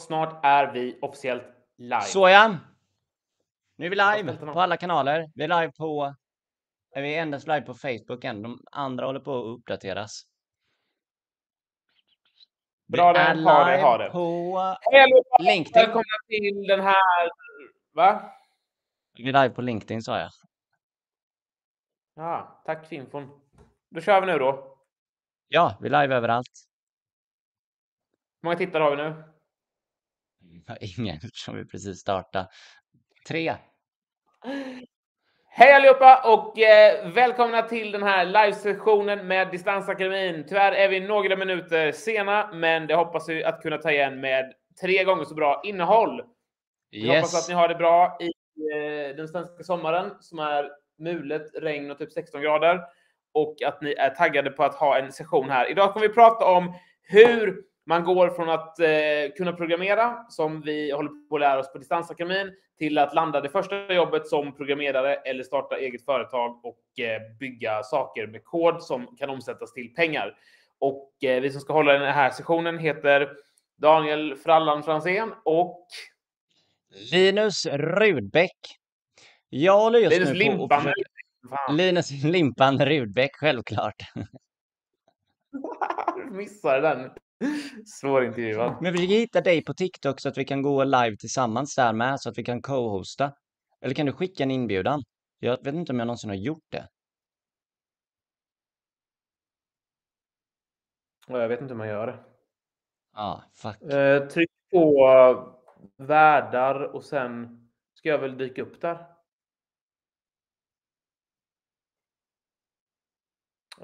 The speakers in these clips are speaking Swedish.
snart är vi officiellt live. Såja! Nu är vi live på alla kanaler. Vi är live på... Är vi endast live på Facebook än? De andra håller på att uppdateras. Bra den, ha det, ha det. på! LinkedIn. Välkomna till den här... Va? Vi är live på LinkedIn sa jag. Ja, tack för infon. Då kör vi nu då. Ja, vi är live överallt. Hur många tittare har vi nu? Ingen eftersom vi precis startade. Tre. Hej allihopa och eh, välkomna till den här livesessionen med Distansakademin. Tyvärr är vi några minuter sena, men det hoppas vi att kunna ta igen med tre gånger så bra innehåll. Vi hoppas att ni har det bra i eh, den svenska sommaren som är mulet, regn och typ 16 grader och att ni är taggade på att ha en session här. Idag kommer vi prata om hur man går från att eh, kunna programmera, som vi håller på att lära oss på Distansakademin, till att landa det första jobbet som programmerare eller starta eget företag och eh, bygga saker med kod som kan omsättas till pengar. Och eh, vi som ska hålla den här sessionen heter Daniel Frallan Fransén och Linus Rudbeck. Jag håller just Linus nu på Limpan. försöka- Linus Limpan Rudbeck, självklart. Missade den. Svårintervjuad. Men vi försöker hitta dig på TikTok så att vi kan gå live tillsammans där med, så att vi kan co-hosta. Eller kan du skicka en inbjudan? Jag vet inte om jag någonsin har gjort det. Ja, Jag vet inte hur man gör det. Ja, fuck. Eh, tryck på värdar och sen ska jag väl dyka upp där.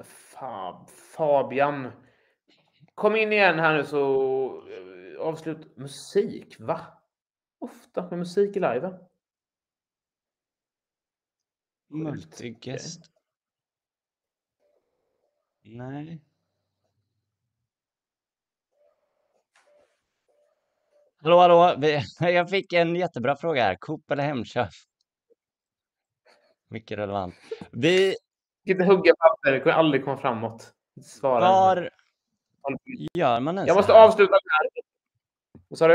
Fab, Fabian. Kom in igen här nu så eh, avslut. Musik, va? Ofta med musik i liven. Multigest. Nej. Hallå, hallå. Jag fick en jättebra fråga här. Coop eller Hemköp? Mycket relevant. Vi Inte hugga papper, det kommer aldrig komma framåt. Svara. var... Gör man ens Jag måste avsluta den här. Vad sa du?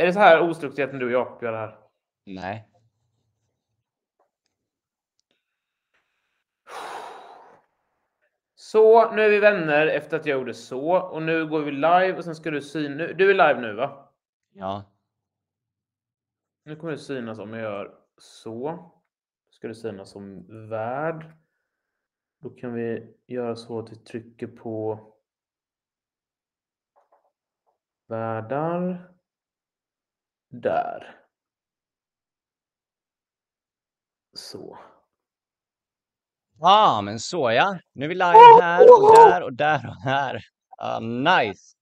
Är det så här ostrukturerat när du och Jakob gör det här? Nej. Så, nu är vi vänner efter att jag gjorde så. Och nu går vi live och sen ska du syna. Du är live nu va? Ja. Nu kommer det synas om jag gör så. Ska det synas som värd. Då kan vi göra så att vi trycker på värdar. Där. Så. Ja, ah, men så ja. Nu är vi live här och där och där och här. Ah, nice.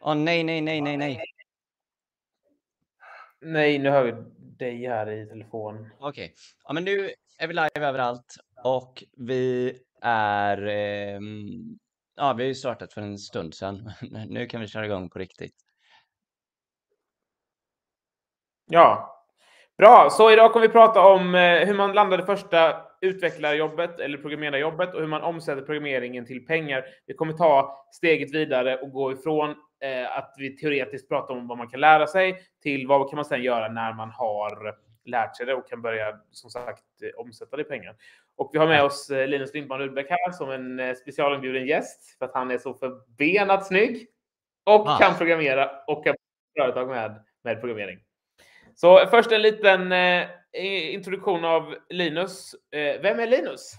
Åh nej, nej, nej, nej, nej. Nej, nu hör vi dig här i telefon. Okej. Ja, men nu är vi live överallt och vi är... Eh, ja, vi har ju startat för en stund sedan. nu kan vi köra igång på riktigt. Ja, bra. Så idag kommer vi prata om eh, hur man landade första utvecklarjobbet eller programmerarjobbet och hur man omsätter programmeringen till pengar. Vi kommer ta steget vidare och gå ifrån eh, att vi teoretiskt pratar om vad man kan lära sig till vad kan man sedan göra när man har lärt sig det och kan börja som sagt eh, omsätta det i pengar. Och vi har med oss eh, Linus Lindman Rudbeck här som en eh, specialinbjuden gäst för att han är så förbenat snygg och Ah. kan programmera och kan företag med, med programmering. Så först en liten eh, introduktion av Linus. Eh, vem är Linus?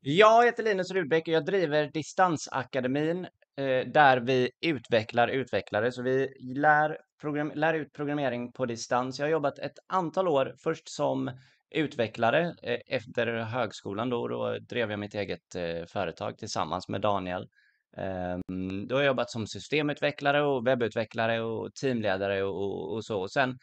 Jag heter Linus Rudbeck och jag driver Distansakademin Eh, där vi utvecklar utvecklare. Så vi lär, program, lär ut programmering på distans. Jag har jobbat ett antal år, först som utvecklare eh, efter högskolan. Då, då drev jag mitt eget eh, företag tillsammans med Daniel. Ehm, då har jag jobbat som systemutvecklare och webbutvecklare och teamledare och, och, och så. Och sen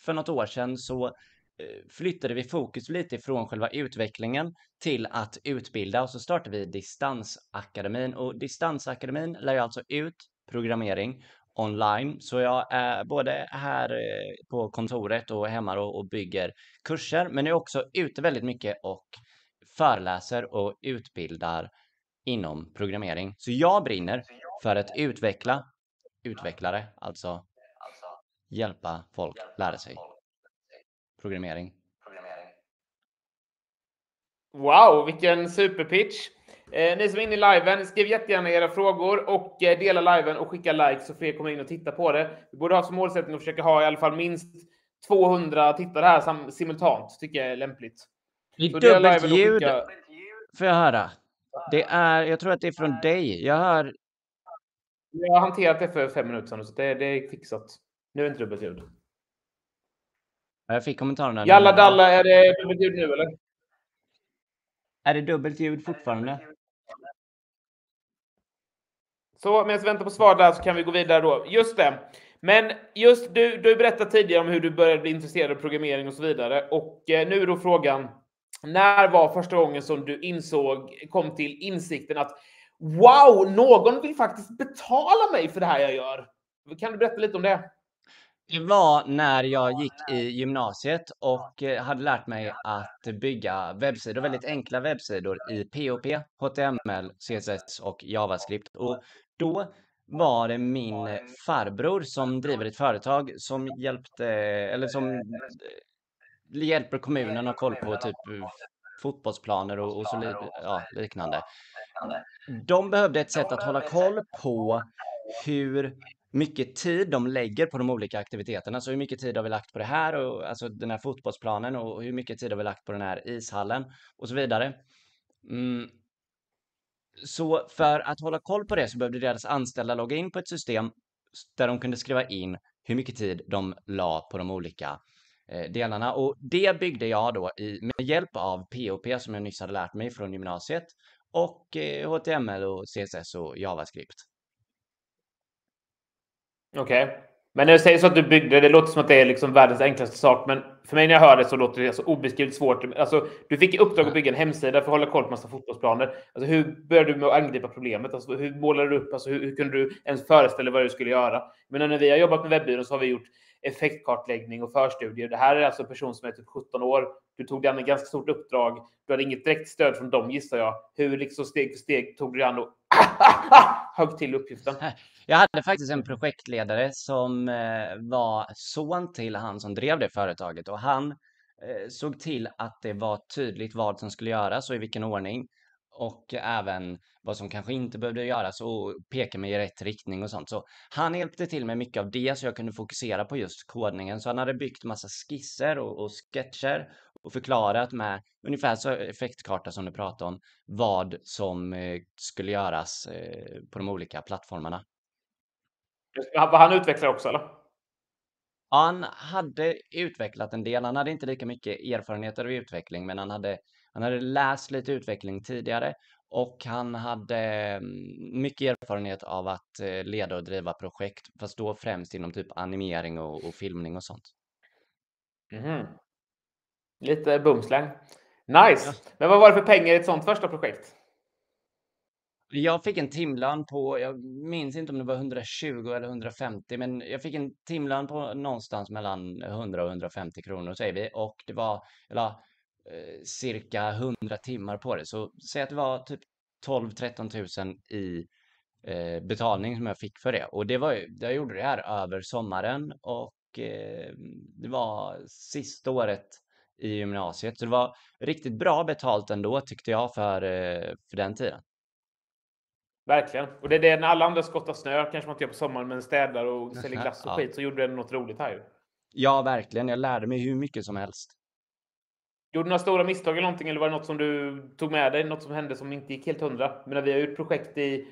för något år sedan så Eh, flyttade vi fokus lite ifrån själva utvecklingen till att utbilda och så startade vi Distansakademin och Distansakademin lär ju alltså ut programmering online. Så jag är både här eh, på kontoret och hemma och bygger kurser, men är också ute väldigt mycket och föreläser och utbildar inom programmering. Så jag brinner för att utveckla utvecklare, alltså hjälpa folk lära sig programmering. Wow, vilken superpitch! Eh, ni som är inne i liven, skriv jättegärna era frågor och eh, dela liven och skicka likes så fler kommer in och tittar på det. Vi borde ha som målsättning att försöka ha i alla fall minst 200 tittare här sam simultant, tycker jag är lämpligt. Det är dubbelt ljud, skicka... får jag höra. Det är, jag tror att det är från dig. Jag hör... Jag har hanterat det för fem minuter sedan, så det, det är fixat. Nu är det inte dubbelt ljud. Jag fick kommentarerna. Jalla dalla, är det dubbelt ljud nu eller? Är det dubbelt ljud fortfarande? Så medan vi väntar på svar där så kan vi gå vidare då. Just det. Men just du, du berättade tidigare om hur du började bli intresserad av programmering och så vidare. Och eh, nu är då frågan. När var första gången som du insåg, kom till insikten att wow, någon vill faktiskt betala mig för det här jag gör? Kan du berätta lite om det? Det var när jag gick i gymnasiet och eh, hade lärt mig att bygga webbsidor, väldigt enkla webbsidor i POP, HTML, CSS och JavaScript. Och då var det min farbror som driver ett företag som hjälpte, eller som eh, hjälper kommunen att ha koll på typ fotbollsplaner och, och så ja, liknande. De behövde ett sätt att hålla koll på hur mycket tid de lägger på de olika aktiviteterna. Så hur mycket tid har vi lagt på det här, och, alltså den här fotbollsplanen och hur mycket tid har vi lagt på den här ishallen och så vidare. Mm. Så för att hålla koll på det så behövde deras anställda logga in på ett system där de kunde skriva in hur mycket tid de la på de olika eh, delarna. Och det byggde jag då i, med hjälp av POP som jag nyss hade lärt mig från gymnasiet och eh, HTML och CSS och JavaScript. Okej. Okay. Men när du säger så att du byggde, det låter som att det är liksom världens enklaste sak, men för mig när jag hör det så låter det alltså obeskrivligt svårt. Alltså, du fick i uppdrag att bygga en hemsida för att hålla koll på massa fotbollsplaner. Alltså, hur började du med att angripa problemet? Alltså, hur målade du upp? Alltså, hur, hur kunde du ens föreställa vad du skulle göra? Men när vi har jobbat med webbyrån så har vi gjort effektkartläggning och förstudier. Det här är alltså en person som är typ 17 år. Du tog dig an ett ganska stort uppdrag. Du hade inget direkt stöd från dem gissar jag. Hur liksom steg för steg tog du dig an och högg till uppgiften? Jag hade faktiskt en projektledare som eh, var son till han som drev det företaget och han eh, såg till att det var tydligt vad som skulle göras och i vilken ordning och även vad som kanske inte behövde göras och peka mig i rätt riktning och sånt. Så han hjälpte till med mycket av det så jag kunde fokusera på just kodningen. Så han hade byggt massa skisser och, och sketcher och förklarat med ungefär så effektkarta som du pratade om vad som eh, skulle göras eh, på de olika plattformarna. Var han utvecklare också eller? Han hade utvecklat en del. Han hade inte lika mycket erfarenhet av utveckling, men han hade, han hade läst lite utveckling tidigare och han hade mm, mycket erfarenhet av att eh, leda och driva projekt, fast då främst inom typ animering och, och filmning och sånt. Mm. Lite bumslang. Nice! Men vad var det för pengar i ett sånt första projekt? Jag fick en timlön på, jag minns inte om det var 120 eller 150, men jag fick en timlön på någonstans mellan 100 och 150 kronor säger vi. Och det var, eller, eh, cirka 100 timmar på det. Så säg att det var typ 12-13 tusen i eh, betalning som jag fick för det. Och det var jag gjorde det här över sommaren och eh, det var sista året i gymnasiet. Så det var riktigt bra betalt ändå tyckte jag för, eh, för den tiden. Verkligen. Och det är det när alla andra skottar snö, kanske man inte gör på sommaren, men städar och säljer glass och ja. skit, så gjorde du något roligt här ju. Ja, verkligen. Jag lärde mig hur mycket som helst. Gjorde du några stora misstag eller någonting, eller var det något som du tog med dig? Något som hände som inte gick helt hundra? Men vi har gjort projekt i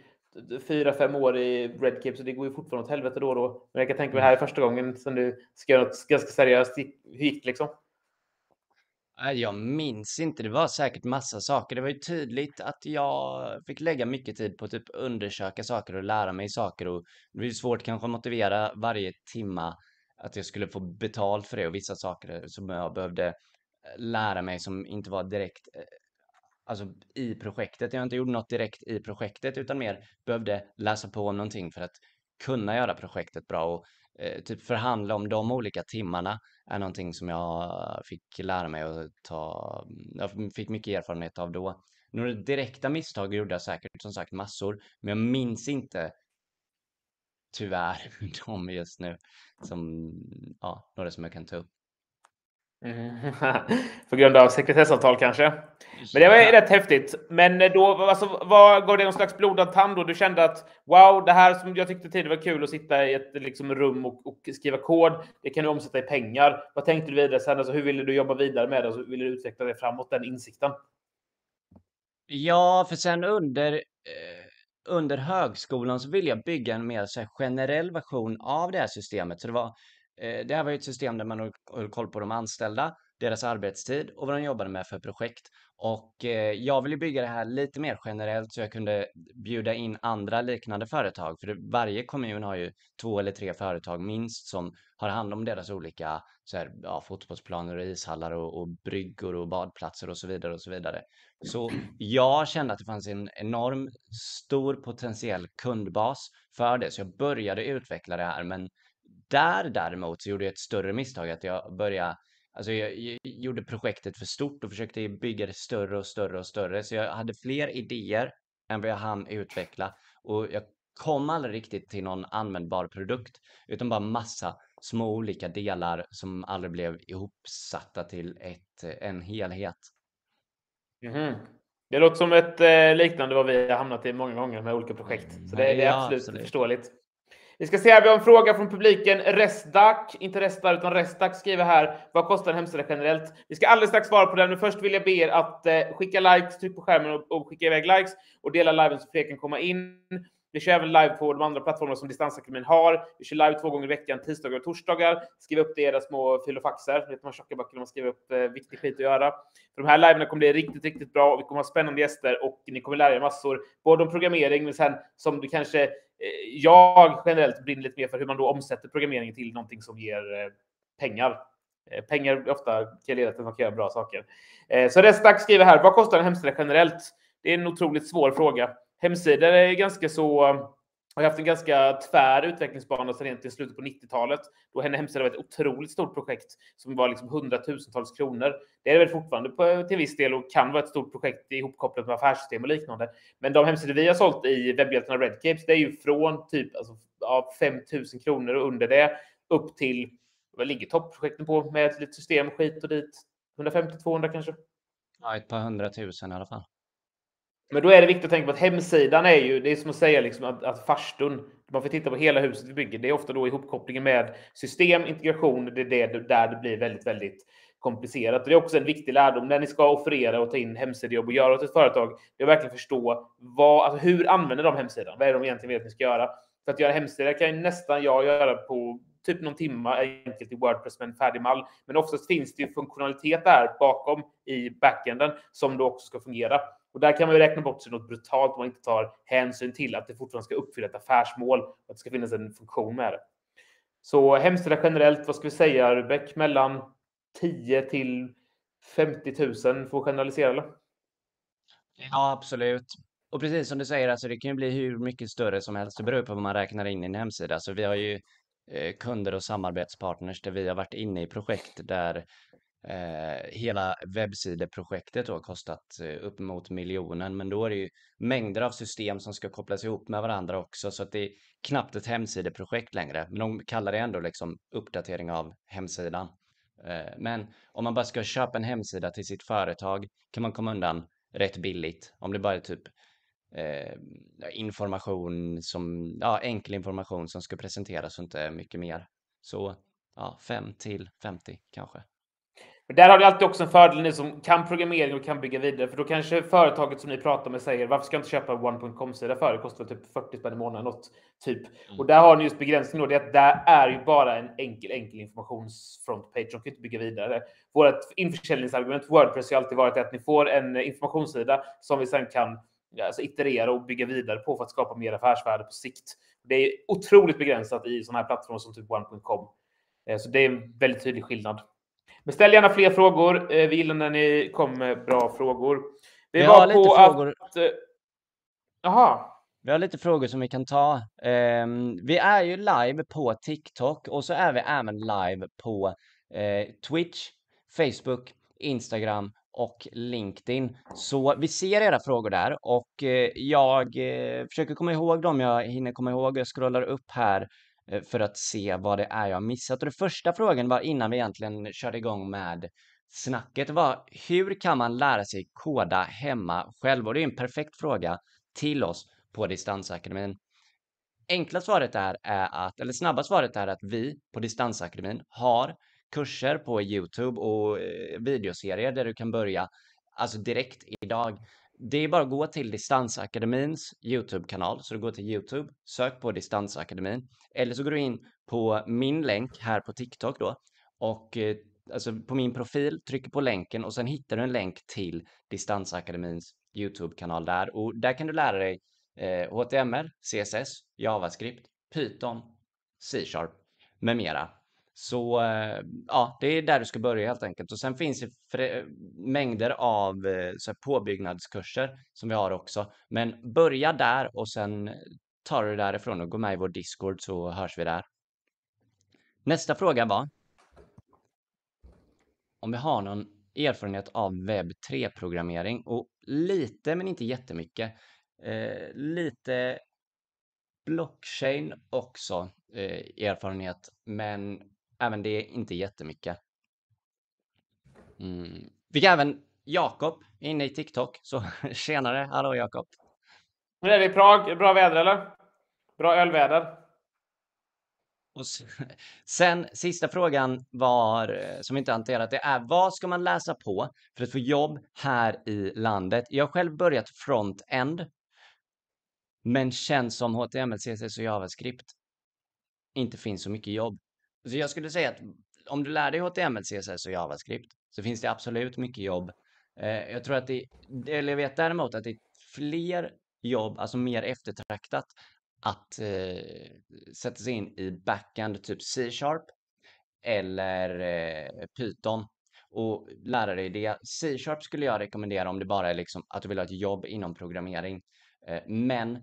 fyra, fem år i Redcape, så det går ju fortfarande åt helvete då och då. Men jag kan tänka mig här är första gången som du ska göra något ganska seriöst. Hur gick det liksom? Jag minns inte, det var säkert massa saker. Det var ju tydligt att jag fick lägga mycket tid på att typ undersöka saker och lära mig saker och det var svårt kanske att motivera varje timma att jag skulle få betalt för det och vissa saker som jag behövde eh, lära mig som inte var direkt eh, alltså i projektet. Jag inte gjorde något direkt i projektet utan mer behövde läsa på någonting för att kunna göra projektet bra och eh, typ förhandla om de olika timmarna är någonting som jag fick lära mig att ta, jag fick mycket erfarenhet av då. Några direkta misstag gjorde jag säkert som sagt massor, men jag minns inte tyvärr de just nu som, ja, några som jag kan ta upp. Mm. På grund av sekretessavtal kanske? Men det var rätt häftigt. Men då, alltså, vad går det någon slags blodad tand då? Du kände att wow, det här som jag tyckte tidigare var kul att sitta i ett liksom, rum och, och, skriva kod, det kan du omsätta i pengar. Vad tänkte du vidare sen? Alltså, hur ville du jobba vidare med det? Alltså, ville du utveckla det framåt, den insikten? Ja, för sen under, eh, under högskolan så ville jag bygga en mer så här, generell version av det här systemet. Så det var Eh, det här var ju ett system där man höll koll på de anställda, deras arbetstid och vad de jobbade med för projekt. Och eh, jag ville bygga det här lite mer generellt så jag kunde bjuda in andra liknande företag. För varje kommun har ju två eller tre företag minst som har hand om deras olika så här, ja, fotbollsplaner och ishallar och, och bryggor och badplatser och så vidare och så vidare. Så jag kände att det fanns en enorm stor potentiell kundbas för det. Så jag började utveckla det här men där däremot så gjorde jag ett större misstag att jag började Alltså jag, gjorde projektet för stort och försökte bygga det större och större och större. Så jag hade fler idéer än vad jag hann utveckla. Och jag kom aldrig riktigt till någon användbar produkt. Utan bara massa små olika delar som aldrig blev ihopsatta till ett, en helhet. Mm. Det låter som ett eh, liknande vad vi har hamnat i många gånger med olika projekt. Så det, det är absolut, absolut förståeligt. Vi ska se här, vi har en fråga från publiken. Resdak, inte Restar utan Restak skriver här. Vad kostar en hemsida generellt? Vi ska alldeles strax svara på den, men först vill jag be er att eh, skicka likes, tryck på skärmen och, och skicka iväg likes och dela liven så fler kan komma in. Vi kör även live på de andra plattformarna som Distansakademin har. Vi kör live två gånger i veckan, tisdagar och torsdagar. Skriv upp det i era små filofaxer. Vet man tjocka böckerna man skriver upp eh, viktig skit att göra. För de här liverna kommer bli riktigt, riktigt bra. Vi kommer ha spännande gäster och ni kommer lära er massor, både om programmering, men sen som du kanske eh, jag generellt brinner lite mer för hur man då omsätter programmering till någonting som ger eh, pengar. Eh, pengar ofta kan leda till att man kan göra bra saker. Eh, så Restak skriver här, vad kostar en hemsida generellt? Det är en otroligt svår fråga hemsidor är ganska så har haft en ganska tvär utvecklingsbana sedan egentligen slutet på 90-talet. Då henne hemsida var ett otroligt stort projekt som var liksom hundratusentals kronor. Det är det väl fortfarande på, till viss del och kan vara ett stort projekt ihopkopplat med affärssystem och liknande. Men de hemsidor vi har sålt i webbhjältarna Redcapes, det är ju från typ alltså, ja, 5000 kronor och under det upp till vad ligger toppprojekten på med ett litet system skit och dit? 150-200 kanske? Ja, ett par hundratusen i alla fall. Men då är det viktigt att tänka på att hemsidan är ju, det är som att säga liksom att, att farstun, man får titta på hela huset vi bygger. Det är ofta då ihopkopplingen med system, integration, det är det där det blir väldigt, väldigt komplicerat. Och det är också en viktig lärdom när ni ska offerera och ta in hemsidejobb och göra åt ett företag. Det är att verkligen förstå vad, alltså hur använder de hemsidan? Vad är det de egentligen vet att ni ska göra? För att göra hemsida kan nästan jag göra på typ någon timma enkelt i Wordpress med en färdig mall. Men oftast finns det ju funktionalitet där bakom i backenden som då också ska fungera. Och där kan man ju räkna bort sig något brutalt om man inte tar hänsyn till att det fortfarande ska uppfylla ett affärsmål och att det ska finnas en funktion med det. Så hemsida generellt, vad ska vi säga Rubek, mellan 10 till 50 000 får generalisera eller? Ja, absolut. Och precis som du säger, alltså det kan ju bli hur mycket större som helst. Det beror på vad man räknar in i en hemsida. Så vi har ju eh, kunder och samarbetspartners där vi har varit inne i projekt där eh, hela webbsideprojektet har kostat eh, uppemot miljonen. Men då är det ju mängder av system som ska kopplas ihop med varandra också. Så att det är knappt ett hemsideprojekt längre. Men de kallar det ändå liksom uppdatering av hemsidan. Eh, men om man bara ska köpa en hemsida till sitt företag kan man komma undan rätt billigt. Om det bara är typ eh, information som, ja, enkel information som ska presenteras och inte mycket mer. Så ja, 5 till 50 kanske. Men där har du alltid också en fördel ni som kan programmering och kan bygga vidare, för då kanske företaget som ni pratar med säger varför ska jag inte köpa one.com-sida för? Det kostar typ 40 spänn i månaden något typ. Mm. Och där har ni just begränsningen då, det är att där är ju bara en enkel, enkel informationsfrontpage. De kan inte bygga vidare. Vårt införsäljningsargument för Wordpress har alltid varit att ni får en informationssida som vi sen kan alltså iterera och bygga vidare på för att skapa mer affärsvärde på sikt. Det är otroligt begränsat i sådana här plattformar som typ one.com. Eh, så det är en väldigt tydlig skillnad. Men ställ gärna fler frågor. Eh, vi gillar när ni kommer med bra frågor. Vi, vi har lite frågor. Att, eh, Jaha. Vi har lite frågor som vi kan ta. Um, vi är ju live på TikTok och så är vi även live på uh, Twitch, Facebook, Instagram och LinkedIn. Så vi ser era frågor där och jag försöker komma ihåg dem jag hinner komma ihåg. Jag scrollar upp här Eh, för att se vad det är jag missat. Och den första frågan var innan vi egentligen körde igång med snacket var hur kan man lära sig koda hemma själv? Och det är en perfekt fråga till oss på Distansakademin. Enkla svaret är, är att, eller snabba svaret är att vi på Distansakademin har kurser på Youtube och eh, videoserier där du kan börja alltså direkt idag. Det är bara att gå till Distansakademins Youtube-kanal, så du går till Youtube, sök på Distansakademin, eller så går du in på min länk här på TikTok då. Och eh, alltså på min profil, trycker på länken och sen hittar du en länk till Distansakademins Youtube-kanal där. Och där kan du lära dig eh, HTML, CSS, JavaScript, Python, C-sharp med mera. Så eh, ja, det är där du ska börja helt enkelt. Och sen finns det mängder av eh, så påbyggnadskurser som vi har också. Men börja där och sen tar du därifrån och går med i vår Discord så hörs vi där. Nästa fråga var om vi har någon erfarenhet av webb 3-programmering och lite men inte jättemycket. Eh, lite blockchain också eh, erfarenhet, men även det inte jättemycket. Mm. Vi även Jakob inne i TikTok, så tjenare, hallå Jakob. Hur är det i Prag? Bra väder eller? Bra ölväder? Och sen sista frågan var, eh, som vi inte hanterat, det är vad ska man läsa på för att få jobb här i landet? Jag har själv börjat front-end, men känns som HTML, CSS och JavaScript inte finns så mycket jobb. Så jag skulle säga att om du lär dig HTML, CSS och JavaScript så finns det absolut mycket jobb. Eh, jag tror att det, eller jag vet däremot att det är fler jobb, alltså mer eftertraktat att eh, sätta sig in i backend, typ C-sharp eller eh, Python och lära dig det. C-sharp skulle jag rekommendera om det bara är liksom att du vill ha ett jobb inom programmering. Eh, men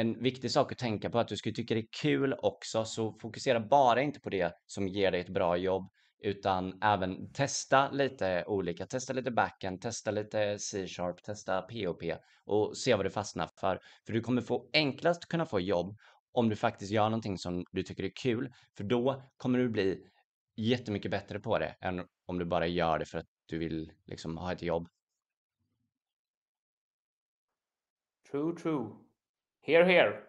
en viktig sak att tänka på är att du ska tycka det är kul också, så fokusera bara inte på det som ger dig ett bra jobb, utan även testa lite olika, testa lite backend, testa lite C-sharp, testa POP och se vad du fastnar för. För du kommer få enklast kunna få jobb om du faktiskt gör någonting som du tycker är kul, för då kommer du bli jättemycket bättre på det än om du bara gör det för att du vill liksom ha ett jobb. True, true. Here, here.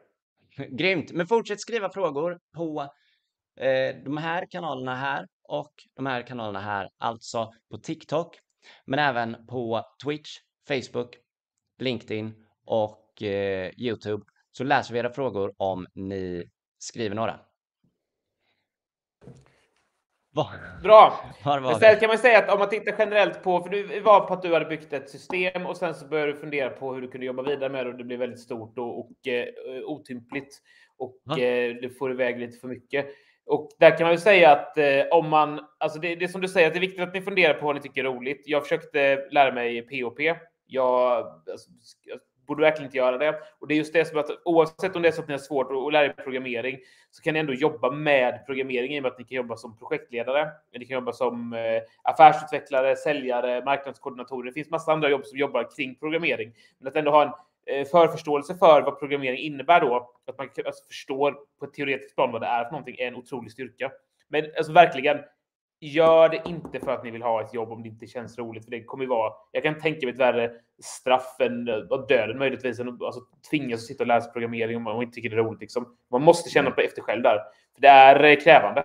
Grymt. Men fortsätt skriva frågor på eh, de här kanalerna här och de här kanalerna här, alltså på TikTok, men även på Twitch, Facebook, LinkedIn och eh, Youtube. Så läser vi era frågor om ni skriver några. Bra! Istället kan man säga att om man tittar generellt på, för du var på att du hade byggt ett system och sen så började du fundera på hur du kunde jobba vidare med det och det blev väldigt stort och, och eh, otympligt och eh, det får iväg lite för mycket. Och där kan man ju säga att eh, om man, alltså det, det är som du säger, att det är viktigt att ni funderar på vad ni tycker är roligt. Jag försökte lära mig POP. Jag, alltså, borde verkligen inte göra det. Och det är just det som att oavsett om det är så att ni har svårt att lära er programmering så kan ni ändå jobba med programmering i och med att ni kan jobba som projektledare. Ni kan jobba som eh, affärsutvecklare, säljare, marknadskoordinatorer. Det finns massa andra jobb som jobbar kring programmering. Men att ändå ha en eh, förförståelse för vad programmering innebär då, att man alltså, förstår på ett teoretiskt plan vad det är för någonting, är en otrolig styrka. Men alltså verkligen, Gör det inte för att ni vill ha ett jobb om det inte känns roligt. För det kommer vara, jag kan tänka mig ett värre straff än döden möjligtvis. Alltså, tvingas att sitta och läsa programmering om man inte tycker det är roligt. Liksom. Man måste känna på efter själv där. För det är eh, krävande.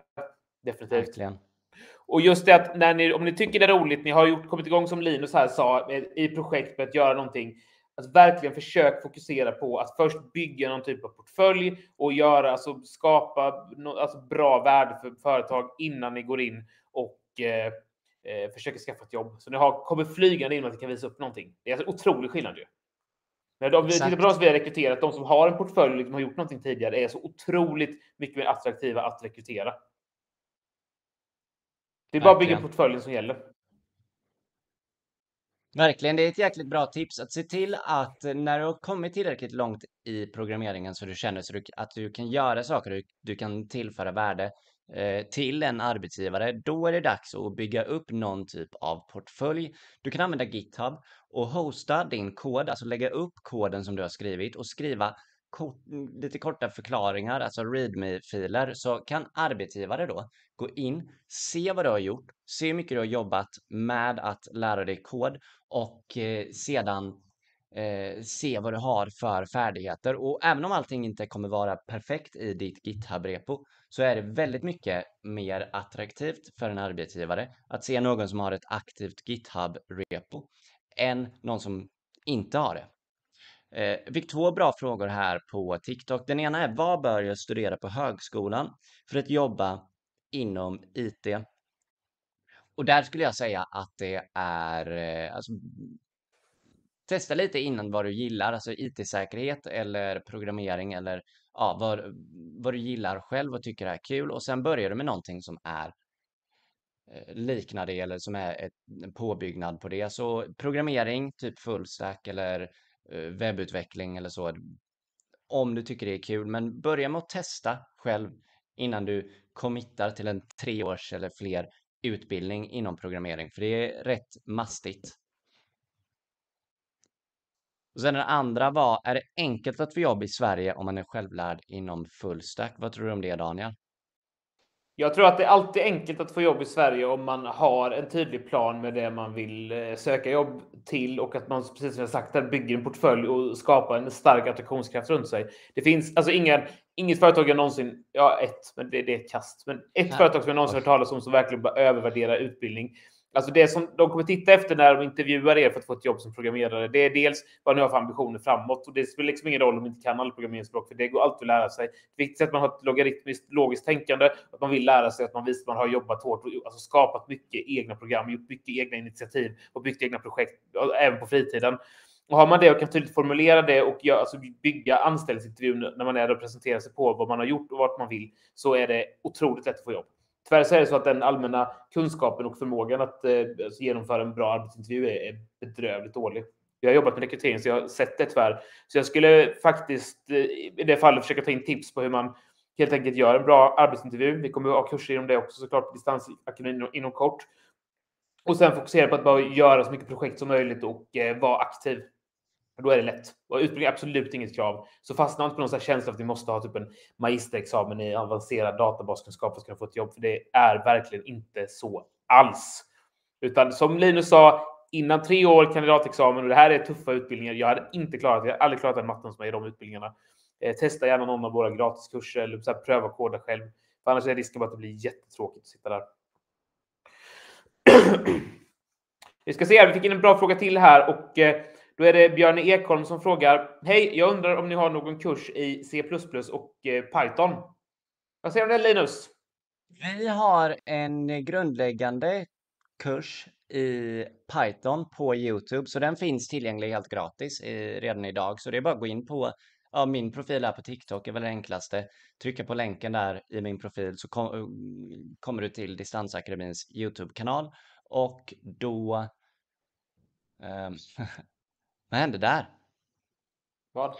Definitivt. Verkligen. Och just det att när ni, om ni tycker det är roligt, ni har gjort, kommit igång som Linus här sa i projekt med att göra någonting. Att verkligen försök fokusera på att först bygga någon typ av portfölj och göra, alltså skapa alltså bra värde för företag innan ni går in och eh, eh, försöker skaffa ett jobb. Så ni har, kommer flygande in att ni kan visa upp någonting. Det är alltså otrolig skillnad ju. Men de, tittar på de som vi har rekryterat, de som har en portfölj och liksom har gjort någonting tidigare, är så otroligt mycket mer attraktiva att rekrytera. Det är bara att bygga portföljen som gäller. Verkligen, det är ett jäkligt bra tips att se till att när du har kommit tillräckligt långt i programmeringen så du känner så att du kan göra saker, du, du kan tillföra värde, eh, Eh, till en arbetsgivare, då är det dags att bygga upp någon typ av portfölj. Du kan använda GitHub och hosta din kod, alltså lägga upp koden som du har skrivit och skriva kort, lite korta förklaringar, alltså readme-filer, så kan arbetsgivare då gå in, se vad du har gjort, se hur mycket du har jobbat med att lära dig kod och eh, sedan eh, se vad du har för färdigheter. Och även om allting inte kommer vara perfekt i ditt GitHub-repo så är det väldigt mycket mer attraktivt för en arbetsgivare att se någon som har ett aktivt GitHub-repo än någon som inte har det. Eh, fick två bra frågor här på TikTok. Den ena är vad bör jag studera på högskolan för att jobba inom IT? Och där skulle jag säga att det är eh, alltså, testa lite innan vad du gillar, alltså IT-säkerhet eller programmering eller ja, vad, vad du gillar själv och tycker är kul och sen börjar du med någonting som är eh, liknar det eller som är ett, en påbyggnad på det. Så programmering, typ fullstack eller eh, webbutveckling eller så. Om du tycker det är kul, men börja med att testa själv innan du committar till en treårs eller fler utbildning inom programmering, för det är rätt mastigt. Och sen den andra var, är det enkelt att få jobb i Sverige om man är självlärd inom fullstack? Vad tror du om det Daniel? Jag tror att det är alltid enkelt att få jobb i Sverige om man har en tydlig plan med det man vill eh, söka jobb till och att man, precis som jag sagt, bygger en portfölj och skapar en stark attraktionskraft runt sig. Det finns alltså ingen, inget företag jag någonsin, ja ett, men det, det är ett kast, men ett Nej. företag som jag någonsin hört talas om som verkligen övervärderar utbildning Alltså det som de kommer titta efter när de intervjuar er för att få ett jobb som programmerare, det är dels vad ni har för ambitioner framåt. Och det spelar liksom ingen roll om ni inte kan alla programmeringsspråk, för det går alltid att lära sig. Det viktiga är att man har ett logaritmiskt logiskt tänkande, att man vill lära sig, att man visar att man har jobbat hårt och alltså skapat mycket egna program, gjort mycket egna initiativ och byggt egna projekt, även på fritiden. Och har man det och kan tydligt formulera det och gör, alltså bygga anställningsintervjun när man är och presenterar sig på vad man har gjort och vart man vill, så är det otroligt lätt att få jobb. Tyvärr så är det så att den allmänna kunskapen och förmågan att eh, alltså genomföra en bra arbetsintervju är, är bedrövligt dålig. Jag har jobbat med rekrytering så jag har sett det tyvärr. Så jag skulle faktiskt eh, i det fallet försöka ta in tips på hur man helt enkelt gör en bra arbetsintervju. Vi kommer att ha kurser inom det också såklart på distansakademin inom kort. Och sen fokusera på att bara göra så mycket projekt som möjligt och eh, vara aktiv. Då är det lätt. Och utbildning är absolut inget krav. Så fastna inte på någon känsla att vi måste ha typ en magisterexamen i avancerad databaskunskap för att kunna få ett jobb. För det är verkligen inte så alls. Utan som Linus sa, innan tre år kandidatexamen och det här är tuffa utbildningar. Jag hade inte klarat det. Jag hade aldrig klarat den matten som är i de utbildningarna. Eh, testa gärna någon av våra gratiskurser eller så här, pröva koda själv. För annars är risken bara att det blir jättetråkigt att sitta där. vi ska se här. Vi fick in en bra fråga till här och eh, då är det Björn Ekholm som frågar. Hej, jag undrar om ni har någon kurs i C++ och eh, Python? Vad säger du om det Linus? Vi har en grundläggande kurs i Python på Youtube, så den finns tillgänglig helt gratis eh, redan idag. Så det är bara att gå in på ja, min profil här på TikTok är väl det enklaste. Trycka på länken där i min profil så kom, eh, kommer du till Distansakademins Youtube-kanal och då ehm, Vad hände där? Vad?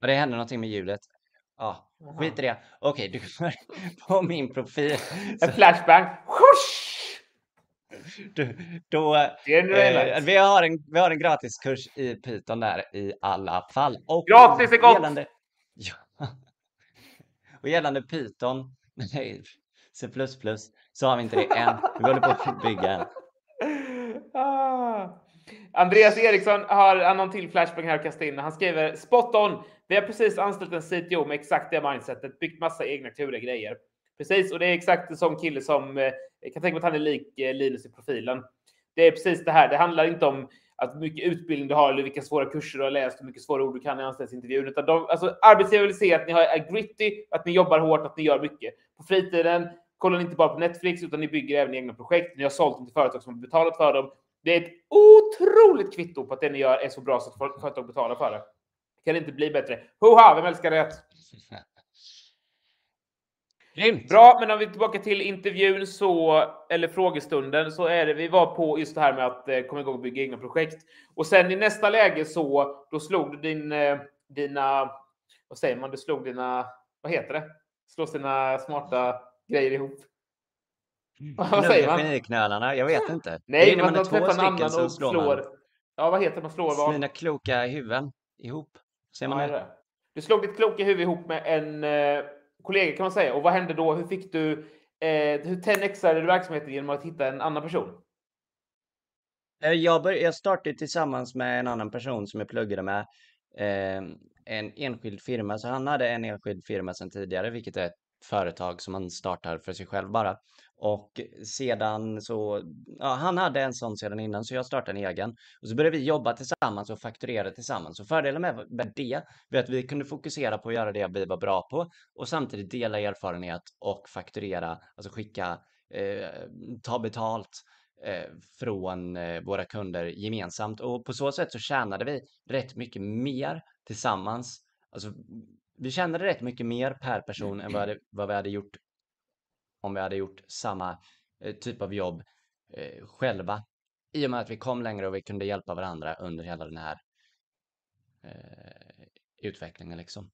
det hände någonting med ljudet. Ja, skit i det. Okej, du kommer på min profil. En flashbang. Du, då, eh, vi, har en, vi har en gratiskurs i Python där i alla fall. Och Gratis är gott! Gällande, ja, och gällande Python, nej, C++, så har vi inte det än. Vi håller på att bygga en. Ah. Andreas Eriksson har någon till Flashback här att kasta in. Han skriver spot on. Vi har precis anställt en CTO med exakt det mindsetet, byggt massa egna kluriga grejer. Precis, och det är exakt en sån kille som eh, jag kan tänka mig att han är lik eh, Linus i profilen. Det är precis det här. Det handlar inte om att mycket utbildning du har eller vilka svåra kurser du har läst och mycket svåra ord du kan i anställningsintervjun. Utan de, alltså, arbetsgivare vill se att ni har, är gritty, att ni jobbar hårt, att ni gör mycket. På fritiden kollar ni inte bara på Netflix utan ni bygger även egna projekt. Ni har sålt dem till företag som har betalat för dem. Det är ett otroligt kvitto på att det ni gör är så bra så att företag betalar för det. Kan inte bli bättre. Hoha, vem älskar det? Grymt. Bra, men om vi är tillbaka till intervjun så, eller frågestunden, så är det vi var på just det här med att eh, komma igång och bygga egna projekt. Och sen i nästa läge så, då slog du din, eh, dina vad säger man, du slog dina, vad heter det? Slå sina smarta grejer ihop. vad säger man? Geniknölarna, jag vet inte. Nej, men man, man man träffar en annan och slår slår. Ja, vad heter det? Man slår vad? sina kloka huvuden ihop. Ser man Ja, det? Du slog ditt kloka huvud ihop med en eh, kollega kan man säga. Och vad hände då? Hur fick du, eh, hur 10xade du verksamheten genom att hitta en annan person? Eh, Jag, bör, jag startade tillsammans med en annan person som jag pluggade med. Eh, en enskild firma, så han hade en enskild firma sedan tidigare, vilket är ett företag som han startar för sig själv bara. Och sedan så, ja, han hade en sån sedan innan, så jag startade en egen. Och så började vi jobba tillsammans och fakturera tillsammans. Och fördelen med, med det var att vi kunde fokusera på att göra det vi var bra på och samtidigt dela erfarenhet och fakturera, alltså skicka, eh, ta betalt eh, från eh, våra kunder gemensamt och på så sätt så tjänade vi rätt mycket mer tillsammans. Alltså, vi tjänade rätt mycket mer per person än vad, det, vad vi hade gjort om vi hade gjort samma eh, typ av jobb eh, själva. I och med att vi kom längre och vi kunde hjälpa varandra under hela den här eh, utvecklingen liksom.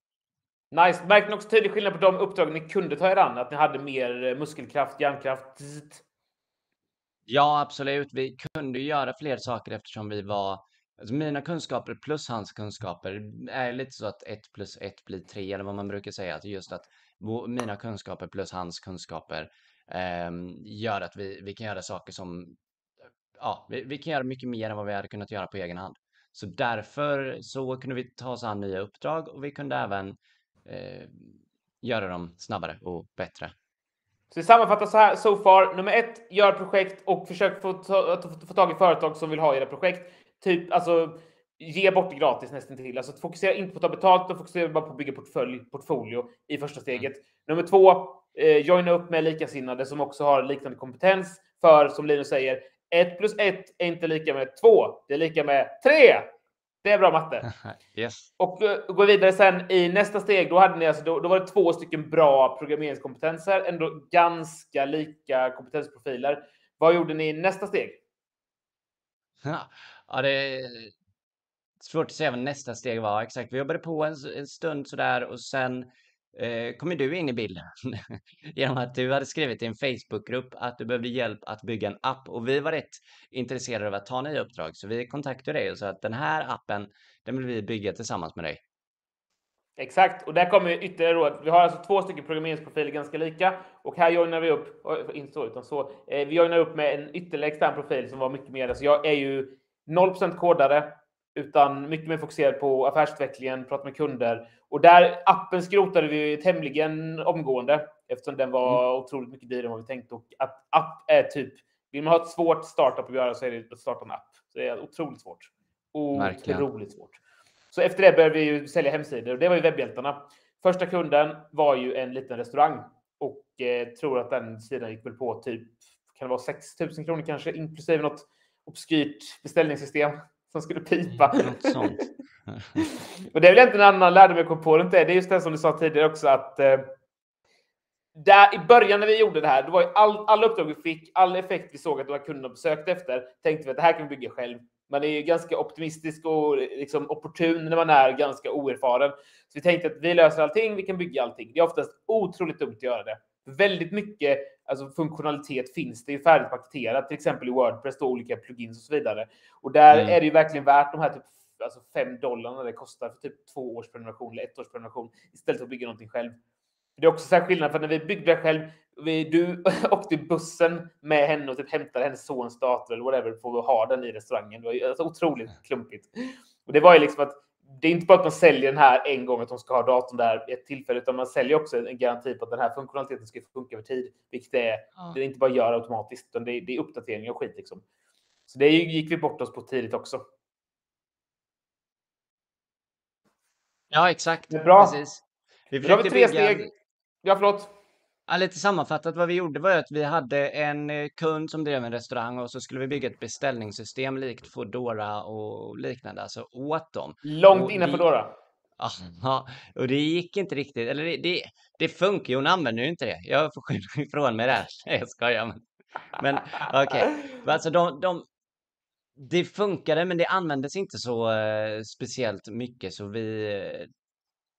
Nice. Märkte ni också tydlig skillnad på de uppdrag ni kunde ta er an? Att ni hade mer eh, muskelkraft, hjärnkraft? Ja, absolut. Vi kunde göra fler saker eftersom vi var... Alltså mina kunskaper plus hans kunskaper är lite så att ett plus ett blir tre, eller vad man brukar säga. Att just att mina kunskaper plus hans kunskaper eh, gör att vi, vi kan göra saker som... Ja, vi, vi kan göra mycket mer än vad vi hade kunnat göra på egen hand. Så därför så kunde vi ta oss an nya uppdrag och vi kunde även eh, göra dem snabbare och bättre. Så vi sammanfattar så här so far. Nummer ett, gör projekt och försök få, ta, få, få tag i företag som vill ha era projekt. Typ, alltså, ge bort det gratis nästan till. Alltså, fokusera inte på att ta betalt, utan fokusera bara på att bygga portfölj, portfolio i första steget. Nummer två, eh, joina upp med likasinnade som också har liknande kompetens. För som Linus säger, ett plus ett är inte lika med två. Det är lika med tre. Det är bra matte. yes. Och uh, gå vidare sen i nästa steg. Då hade ni alltså, då, då var det två stycken bra programmeringskompetenser, ändå ganska lika kompetensprofiler. Vad gjorde ni i nästa steg? Ja, Ja, det är svårt att säga vad nästa steg var exakt. Vi jobbade på en, en stund sådär och sen eh, kom ju du in i bilden genom att du hade skrivit i en Facebookgrupp att du behövde hjälp att bygga en app och vi var rätt intresserade av att ta nya uppdrag så vi kontaktade dig och sa att den här appen den vill vi bygga tillsammans med dig. Exakt, och där kommer ytterligare råd. vi har alltså två stycken programmeringsprofiler ganska lika och här joinar vi upp, oj, inte så utan så, eh, vi joinar upp med en ytterligare extern profil som var mycket mer, alltså jag är ju 0% kodare utan mycket mer fokuserad på affärsutvecklingen, prata med kunder och där appen skrotade vi tämligen omgående eftersom den var otroligt mycket dyrare än vad vi tänkte och att app är typ, vill man ha ett svårt startup att göra så är det att starta en app. Så det är otroligt svårt. Otroligt svårt. Så efter det började vi ju sälja hemsidor och det var ju webbhjältarna. Första kunden var ju en liten restaurang och eh, tror att den sidan gick väl på typ, kan det vara 6 000 kronor kanske, inklusive något obskyrt beställningssystem som skulle pipa. Sånt. och det är väl egentligen en annan lärdom jag kom på runt det. Det är just det som du sa tidigare också att eh, där i början när vi gjorde det här, då var ju all, alla uppdrag vi fick, all effekt vi såg att våra kunder sökte efter, tänkte vi att det här kan vi bygga själv. Man är ju ganska optimistisk och liksom opportun när man är ganska oerfaren. Så vi tänkte att vi löser allting, vi kan bygga allting. Det är oftast otroligt dumt att göra det. Väldigt mycket alltså, funktionalitet finns det ju färdigt paketerat, till exempel i Wordpress, då, olika plugins och så vidare. Och där Mm. är det ju verkligen värt de här typ alltså fem dollarna det kostar för typ två års prenumeration eller ett års prenumeration istället för att bygga någonting själv. Det är också så här skillnad för när vi byggde det själv, vi, du åkte i bussen med henne och typ hämtade hennes sons dator eller whatever för att ha den i restaurangen. Det var ju alltså otroligt klumpigt. Och det var ju liksom att det är inte bara att man säljer den här en gång att de ska ha datorn där ett tillfälle, utan man säljer också en garanti på att den här funktionaliteten ska funka över tid, vilket det är. Det är inte bara gör automatiskt, utan det är, det är uppdateringar och skit liksom. Så det gick vi bort oss på tidigt också. Ja, exakt. Det är bra. Precis. Vi har vi tre bygga... steg. Ja, förlåt. Ja, lite sammanfattat vad vi gjorde var att vi hade en eh, kund som drev en restaurang och så skulle vi bygga ett beställningssystem likt Foodora och liknande, alltså åt dem. Långt Och innanför vi- då. då. Ja, och det gick inte riktigt, eller det, det, det funkar ju, hon använder ju inte det. Jag får skylla ifrån mig där. Nej, jag skojar. Men, men okej, Men alltså de, de, det funkade men det användes inte så eh, speciellt mycket så vi, eh,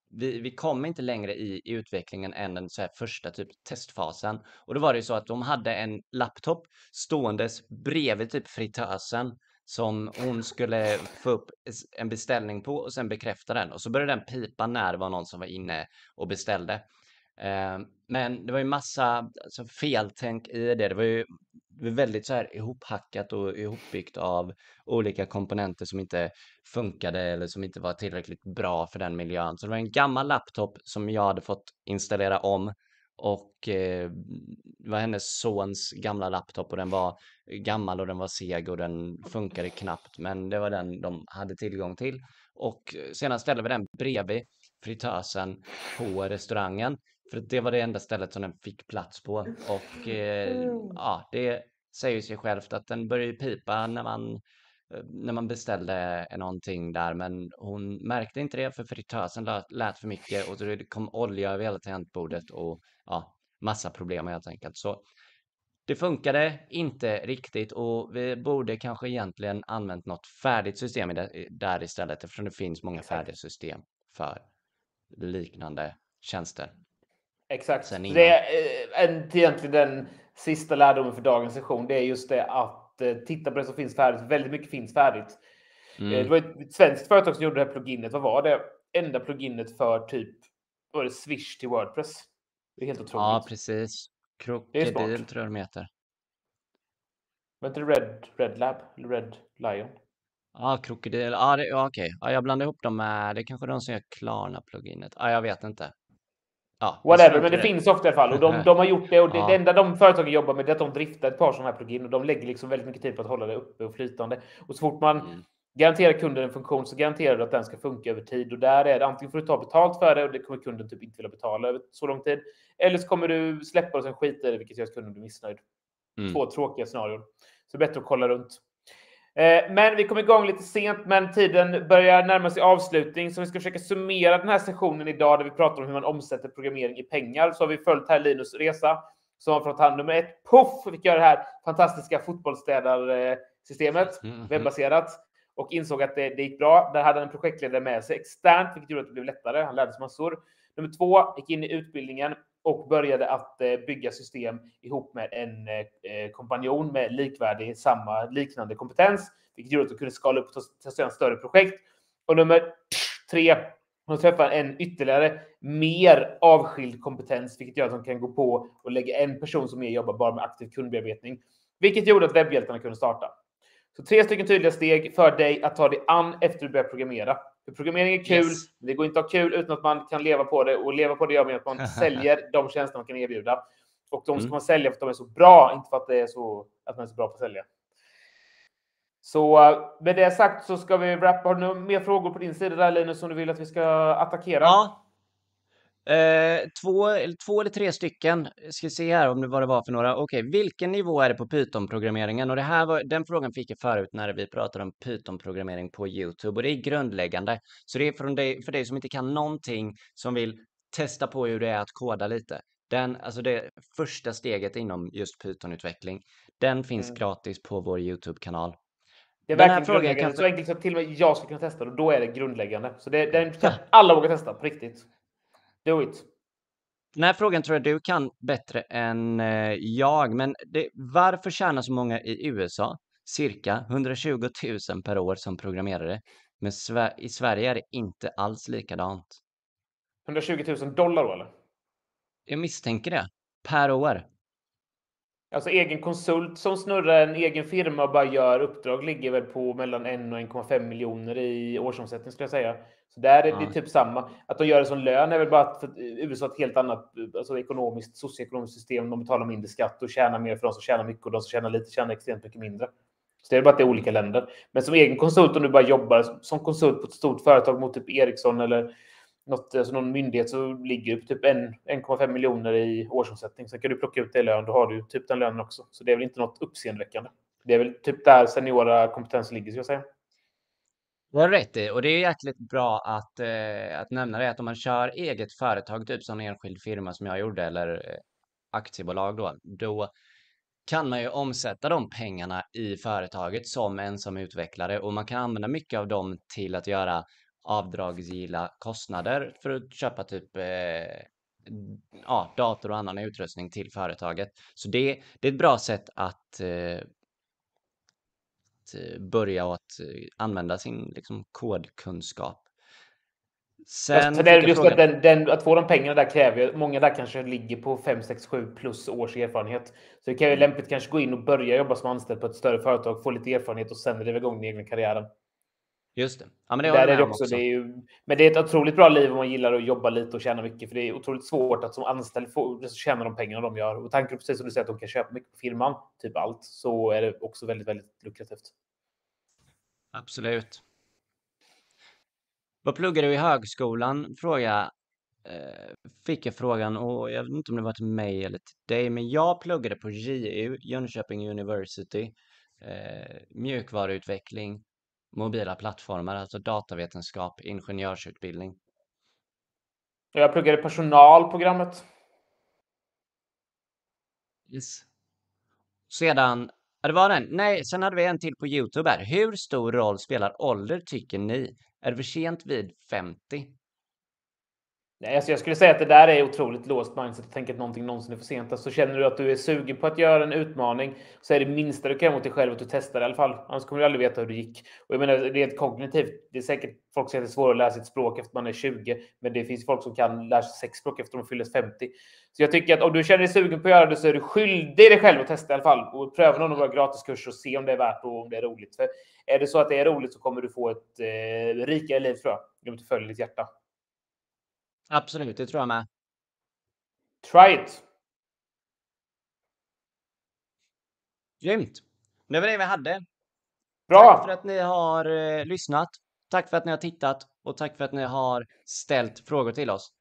vi, vi kom inte längre i, i utvecklingen än den så här första typ testfasen. Och då var det ju så att de hade en laptop ståendes bredvid typ fritösen som hon skulle få upp en beställning på och sen bekräfta den. Och så började den pipa när det var någon som var inne och beställde. Eh, men det var ju massa alltså, feltänk i det. Det var ju väldigt så här ihophackat och ihopbyggt av olika komponenter som inte funkade eller som inte var tillräckligt bra för den miljön. Så det var en gammal laptop som jag hade fått installera om och eh, det var hennes sons gamla laptop och den var gammal och den var seg och den funkade knappt men det var den de hade tillgång till. Och eh, sedan ställde vi den bredvid fritösen på restaurangen för det var det enda stället som den fick plats på och eh, mm. ja, det säger sig självt att den började pipa när man eh, när man beställde någonting där, men hon märkte inte det för fritösen lät för mycket och det kom olja över hela tangentbordet och ja, massa problem helt enkelt. Så det funkade inte riktigt och vi borde kanske egentligen använt något färdigt system där istället eftersom det finns många färdiga system för liknande tjänster. Exakt. Det är eh, egentligen den sista lärdomen för dagens session. Det är just det att eh, titta på det som finns färdigt. Väldigt mycket finns färdigt. Eh, mm. Det var ett svenskt företag som gjorde det här pluginet. Vad var det? Enda pluginet för typ var det Swish till Wordpress. Det är helt otroligt. Ja, precis. Krokodil tror jag de heter. Var inte Red, Red Lab? Red Lion? Ja, Krokodil. Ja, det, ja okej. Ja, jag blandar ihop dem med, det är kanske de som gör Klarna-pluginet. Ja, jag vet inte. Ja, Whatever, men det, det, finns ofta i alla fall. Och de, de har gjort det och det, ja. det enda de företagen jobbar med är att de driftar ett par sådana här plugin och de lägger liksom väldigt mycket tid på att hålla det uppe och flytande. Och så fort man mm. garanterar kunden en funktion så garanterar du att den ska funka över tid och där är det antingen får du ta betalt för det och det kommer kunden typ inte vilja betala över så lång tid. Eller så kommer du släppa och sen skita i det, vilket gör att kunden blir missnöjd. Mm. Två tråkiga scenarion. Så det är bättre att kolla runt. Eh, men vi kom igång lite sent, men tiden börjar närma sig avslutning. Så vi ska försöka summera den här sessionen idag där vi pratar om hur man omsätter programmering i pengar. Så har vi följt här Linus resa som har fått hand nummer ett. Puff! Fick göra det här fantastiska fotbollsstädarsystemet, mm, mm. webbaserat. Och insåg att det, det gick bra. Där hade han en projektledare med sig externt, vilket gjorde att det blev lättare. Han lärde sig massor. Nummer två, gick in i utbildningen och började att eh, bygga system ihop med en eh, eh, kompanjon med likvärdig, samma liknande kompetens, vilket gjorde att de kunde skala upp och testa en större projekt. Och nummer tre, hon träffar en ytterligare mer avskild kompetens, vilket gör att de kan gå på och lägga en person som mer jobbar bara med aktiv kundbearbetning, vilket gjorde att webbhjältarna kunde starta. Så tre stycken tydliga steg för dig att ta dig an efter du börjar programmera. Programmering är kul, yes. men det går inte att ha kul utan att man kan leva på det. Och leva på det gör man att man säljer de tjänster man kan erbjuda. Och de ska mm. man sälja för att de är så bra, inte för att, det är så, att man är så bra på att sälja. Så eh, med det sagt så ska vi wrappa. Har du mer frågor på din sida där Linus som du vill att vi ska attackera? Ja, Eh, två, två eller tre stycken. Ska se här om det, vad det var för några. Okej, okay, vilken nivå är det på Python-programmeringen? Och det här var, den frågan fick jag förut när vi pratade om Python-programmering på YouTube. Och det är grundläggande. Så det är för dig, för dig som inte kan någonting, som vill testa på hur det är att koda lite. Den, alltså det första steget inom just Python-utveckling, den finns mm. gratis på vår YouTube-kanal. Det är den verkligen grundläggande. Kan... Så enkelt att till och med jag ska kunna testa det och då är det grundläggande. Så det, den kan alla våga testa på riktigt. Do it. Den här frågan tror jag du kan bättre än eh, jag, men det, varför tjänar så många i USA cirka 120 000 per år som programmerare, men i Sverige är det inte alls likadant? 120 000 dollar då eller? Jag misstänker det. Per år. Alltså egen konsult som snurrar en egen firma och bara gör uppdrag ligger väl på mellan 1 och 1,5 miljoner i årsomsättning skulle jag säga. Så där är det ja. typ samma. Att de gör det som lön är väl bara att USA har ett helt annat alltså ekonomiskt, socioekonomiskt system. De betalar mindre skatt och tjänar mer för de som tjänar mycket och de som tjänar lite tjänar extremt mycket mindre. Så det är bara att det är olika länder. Men som egen konsult om du bara jobbar som konsult på ett stort företag mot typ Ericsson eller något, alltså någon myndighet så ligger på typ 1,5 miljoner i årsomsättning. Sen kan du plocka ut det i lön, då har du typ den lönen också. Så det är väl inte något uppseendeväckande. Det är väl typ där seniora kompetens ligger, ska jag säga. Du har rätt i och det är jäkligt bra att, eh, att nämna det att om man kör eget företag, typ som en enskild firma som jag gjorde eller eh, aktiebolag då, då kan man ju omsätta de pengarna i företaget som ensam utvecklare och man kan använda mycket av dem till att göra avdragsgilla kostnader för att köpa typ eh, ja, dator och annan utrustning till företaget. Så det, det är ett bra sätt att, eh, att börja och att eh, använda sin liksom, kodkunskap. Sen, är det just frågan... att, den, den, att få de pengarna där kräver många där kanske ligger på 5, 6, 7 plus års erfarenhet. Så det kan ju mm. lämpligt kanske gå in och börja jobba som anställd på ett större företag, få lite erfarenhet och sen driva igång den egna karriären. Just det. Ja, men det där är det också. också. Det är ju, men det är ett otroligt bra liv om man gillar att jobba lite och tjäna mycket. För det är otroligt svårt att som anställd få tjäna de pengarna de gör. Och tanken precis som du säger att de kan köpa mycket på firman, typ allt, så är det också väldigt, väldigt lukrativt. Absolut. Vad pluggar du i högskolan? Fråga eh, fick jag frågan och jag vet inte om det var till mig eller till dig, men jag pluggade på JU, Jönköping University, eh, mjukvaruutveckling mobila plattformar, alltså datavetenskap, ingenjörsutbildning. Jag pluggade personalprogrammet. Yes. Sedan, ja, det var den. Nej, sen hade vi en till på Youtube här. Hur stor roll spelar ålder tycker ni? Är det för sent vid 50? Nej, alltså jag skulle säga att det där är otroligt låst mindset att tänka att någonting någonsin är för sent. Alltså känner du att du är sugen på att göra en utmaning så är det minsta du kan göra mot dig själv att du testar i alla fall. Annars kommer du aldrig veta hur det gick. Och jag menar, rent kognitivt, det är säkert folk som säger att det är svårare att lära sig ett språk efter man är 20, men det finns folk som kan lära sig sex språk efter de fyller 50. Så jag tycker att om du känner dig sugen på att göra det så är du skyldig dig själv att testa i alla fall och pröva någon av våra gratiskurser och se om det är värt och om det är roligt. För är det så att det är roligt så kommer du få ett eh, rikare liv tror jag, om du följer ditt hjärta. Absolut, det tror jag med. Try it! Grymt! Det var det vi hade. Bra! Tack för att ni har eh, lyssnat. Tack för att ni har tittat och tack för att ni har ställt frågor till oss.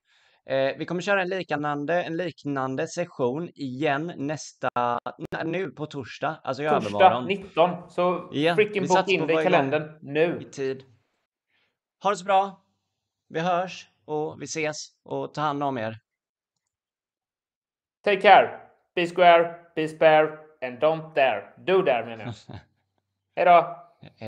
Eh, vi kommer köra en liknande, en liknande session igen nästa, nu på torsdag, alltså i torsdag övermorgon. 19, så ja, freaking bok in det i kalendern nu. I tid. Ha det så bra. Vi hörs och vi ses och ta hand om er. Take care. Be square, be spare and don't dare. Do dare menar jag. Hej då!